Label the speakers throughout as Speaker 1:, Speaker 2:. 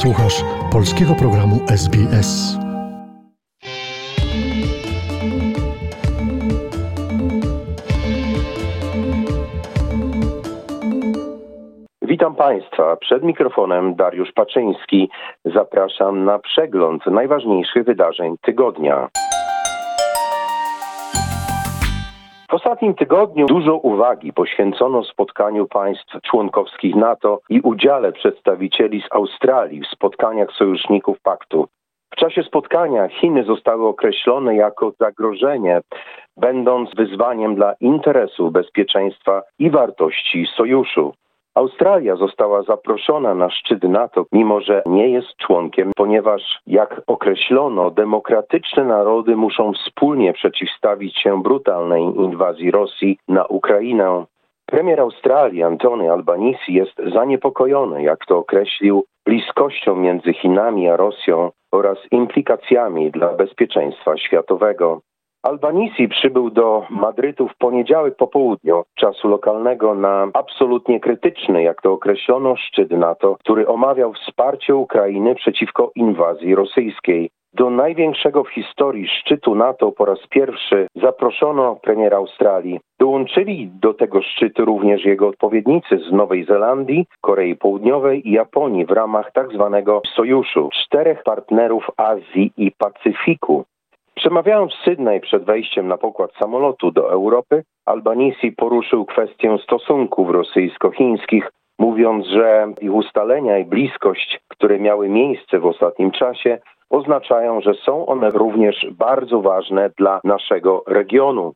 Speaker 1: Słuchasz polskiego programu SBS.
Speaker 2: Witam Państwa. Przed mikrofonem Dariusz Paczyński. Zapraszam na przegląd najważniejszych wydarzeń tygodnia. W ostatnim tygodniu dużo uwagi poświęcono spotkaniu państw członkowskich NATO i udziale przedstawicieli z Australii w spotkaniach sojuszników paktu. W czasie spotkania Chiny zostały określone jako zagrożenie, będąc wyzwaniem dla interesów bezpieczeństwa i wartości sojuszu. Australia została zaproszona na szczyt NATO, mimo że nie jest członkiem, ponieważ, jak określono, demokratyczne narody muszą wspólnie przeciwstawić się brutalnej inwazji Rosji na Ukrainę. Premier Australii Antony Albanese jest zaniepokojony, jak to określił, bliskością między Chinami a Rosją oraz implikacjami dla bezpieczeństwa światowego. Albanisi przybył do Madrytu w poniedziałek po południu czasu lokalnego na absolutnie krytyczny, jak to określono, szczyt NATO, który omawiał wsparcie Ukrainy przeciwko inwazji rosyjskiej. Do największego w historii szczytu NATO po raz pierwszy zaproszono premiera Australii. Dołączyli do tego szczytu również jego odpowiednicy z Nowej Zelandii, Korei Południowej i Japonii w ramach tzw. Tak sojuszu czterech partnerów Azji i Pacyfiku. Przemawiając w Sydney przed wejściem na pokład samolotu do Europy, Albanisi poruszył kwestię stosunków rosyjsko-chińskich, mówiąc, że ich ustalenia i bliskość, które miały miejsce w ostatnim czasie, oznaczają, że są one również bardzo ważne dla naszego regionu.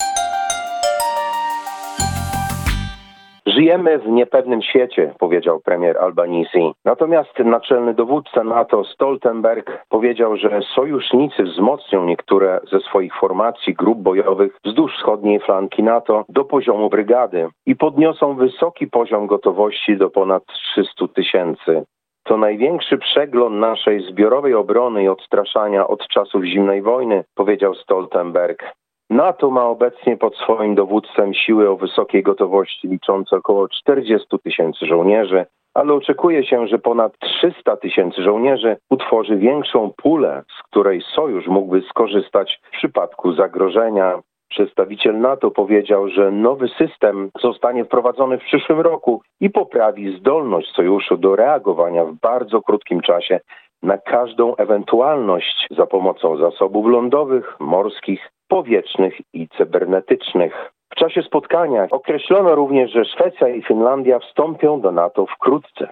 Speaker 2: Żyjemy w niepewnym świecie, powiedział premier Albanese. Natomiast naczelny dowódca NATO Stoltenberg powiedział, że sojusznicy wzmocnią niektóre ze swoich formacji grup bojowych wzdłuż wschodniej flanki NATO do poziomu brygady i podniosą wysoki poziom gotowości do ponad 300 tysięcy. To największy przegląd naszej zbiorowej obrony i odstraszania od czasów zimnej wojny, powiedział Stoltenberg. NATO ma obecnie pod swoim dowództwem siły o wysokiej gotowości liczące około 40 tysięcy żołnierzy, ale oczekuje się, że ponad 300 tysięcy żołnierzy utworzy większą pulę, z której sojusz mógłby skorzystać w przypadku zagrożenia. Przedstawiciel NATO powiedział, że nowy system zostanie wprowadzony w przyszłym roku i poprawi zdolność sojuszu do reagowania w bardzo krótkim czasie na każdą ewentualność za pomocą zasobów lądowych, morskich powietrznych i cybernetycznych. W czasie spotkania określono również, że Szwecja i Finlandia wstąpią do NATO wkrótce.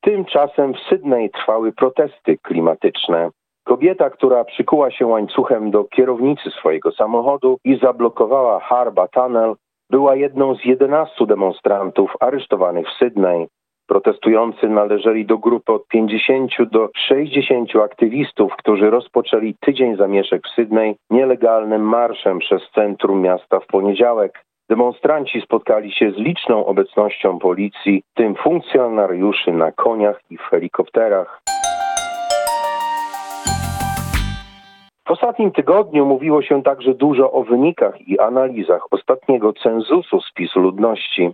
Speaker 2: Tymczasem w Sydney trwały protesty klimatyczne. Kobieta, która przykuła się łańcuchem do kierownicy swojego samochodu i zablokowała Harba Tunnel, była jedną z 11 demonstrantów aresztowanych w Sydney. Protestujący należeli do grupy od 50 do 60 aktywistów, którzy rozpoczęli tydzień zamieszek w Sydney nielegalnym marszem przez centrum miasta w poniedziałek. Demonstranci spotkali się z liczną obecnością policji, w tym funkcjonariuszy na koniach i w helikopterach. W ostatnim tygodniu mówiło się także dużo o wynikach i analizach ostatniego cenzusu spisu ludności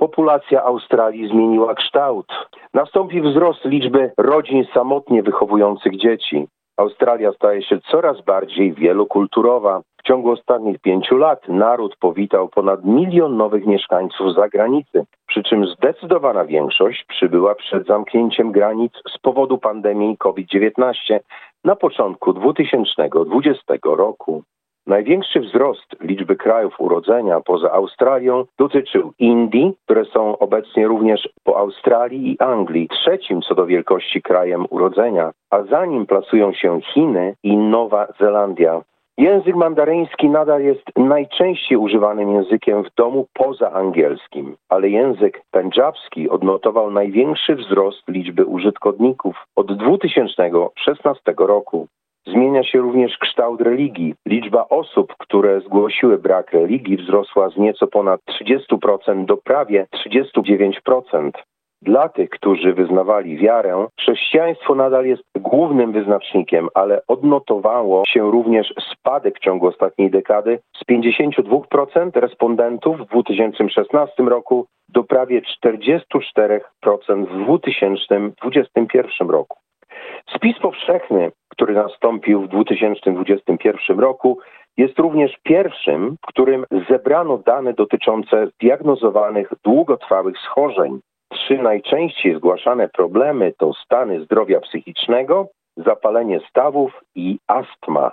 Speaker 2: populacja Australii zmieniła kształt. Nastąpi wzrost liczby rodzin samotnie wychowujących dzieci. Australia staje się coraz bardziej wielokulturowa. W ciągu ostatnich pięciu lat naród powitał ponad milion nowych mieszkańców zagranicy, przy czym zdecydowana większość przybyła przed zamknięciem granic z powodu pandemii COVID-19 na początku 2020 roku. Największy wzrost liczby krajów urodzenia poza Australią dotyczył Indii, które są obecnie również po Australii i Anglii, trzecim co do wielkości krajem urodzenia, a za nim plasują się Chiny i Nowa Zelandia. Język mandaryński nadal jest najczęściej używanym językiem w domu poza angielskim, ale język pendżabski odnotował największy wzrost liczby użytkowników od 2016 roku. Zmienia się również kształt religii. Liczba osób, które zgłosiły brak religii wzrosła z nieco ponad 30% do prawie 39%. Dla tych, którzy wyznawali wiarę, chrześcijaństwo nadal jest głównym wyznacznikiem, ale odnotowało się również spadek w ciągu ostatniej dekady z 52% respondentów w 2016 roku do prawie 44% w 2021 roku. Spis powszechny, który nastąpił w 2021 roku, jest również pierwszym, w którym zebrano dane dotyczące diagnozowanych długotrwałych schorzeń. Trzy najczęściej zgłaszane problemy to stany zdrowia psychicznego, zapalenie stawów i astma.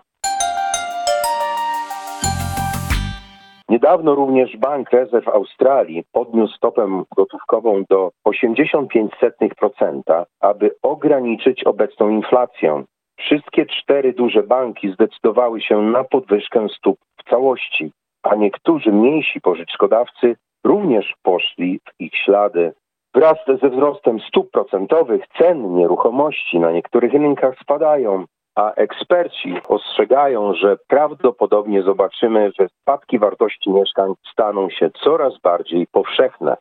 Speaker 2: Niedawno również Bank Rezerw Australii podniósł stopę gotówkową do 85%, aby ograniczyć obecną inflację. Wszystkie cztery duże banki zdecydowały się na podwyżkę stóp w całości, a niektórzy mniejsi pożyczkodawcy również poszli w ich ślady. Wraz ze wzrostem stóp procentowych cen nieruchomości na niektórych rynkach spadają, a eksperci ostrzegają, że prawdopodobnie zobaczymy, że spadki wartości mieszkań staną się coraz bardziej powszechne.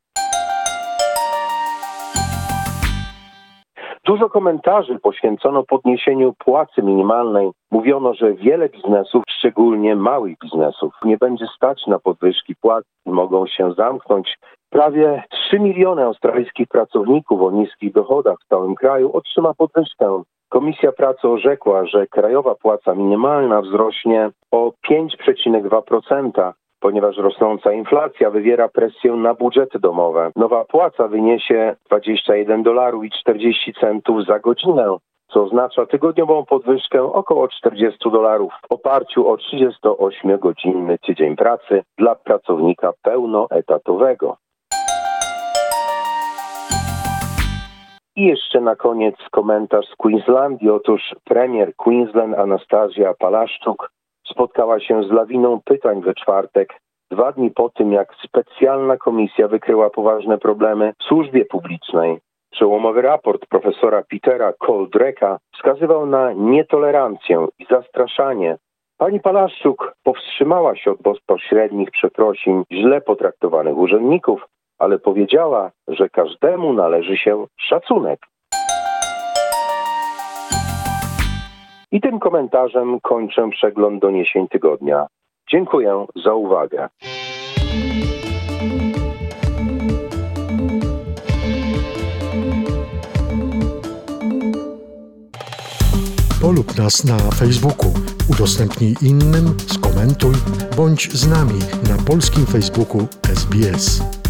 Speaker 2: Dużo komentarzy poświęcono podniesieniu płacy minimalnej. Mówiono, że wiele biznesów, szczególnie małych biznesów, nie będzie stać na podwyżki płac i mogą się zamknąć. Prawie 3 miliony australijskich pracowników o niskich dochodach w całym kraju otrzyma podwyżkę. Komisja Pracy orzekła, że krajowa płaca minimalna wzrośnie o 5,2%, ponieważ rosnąca inflacja wywiera presję na budżety domowe. Nowa płaca wyniesie 21 dolarów i 40 centów za godzinę co oznacza tygodniową podwyżkę około 40 dolarów w oparciu o 38-godzinny tydzień pracy dla pracownika pełnoetatowego. I jeszcze na koniec komentarz z Queenslandii. Otóż premier Queensland Anastazja Palaszczuk spotkała się z lawiną pytań we czwartek, dwa dni po tym, jak specjalna komisja wykryła poważne problemy w służbie publicznej. Przełomowy raport profesora Petera Coldreka wskazywał na nietolerancję i zastraszanie. Pani Palaszczuk powstrzymała się od bezpośrednich przeprosin źle potraktowanych urzędników, ale powiedziała, że każdemu należy się szacunek. I tym komentarzem kończę przegląd doniesień tygodnia. Dziękuję za uwagę.
Speaker 1: Polub nas na Facebooku, udostępnij innym, skomentuj, bądź z nami na polskim Facebooku SBS.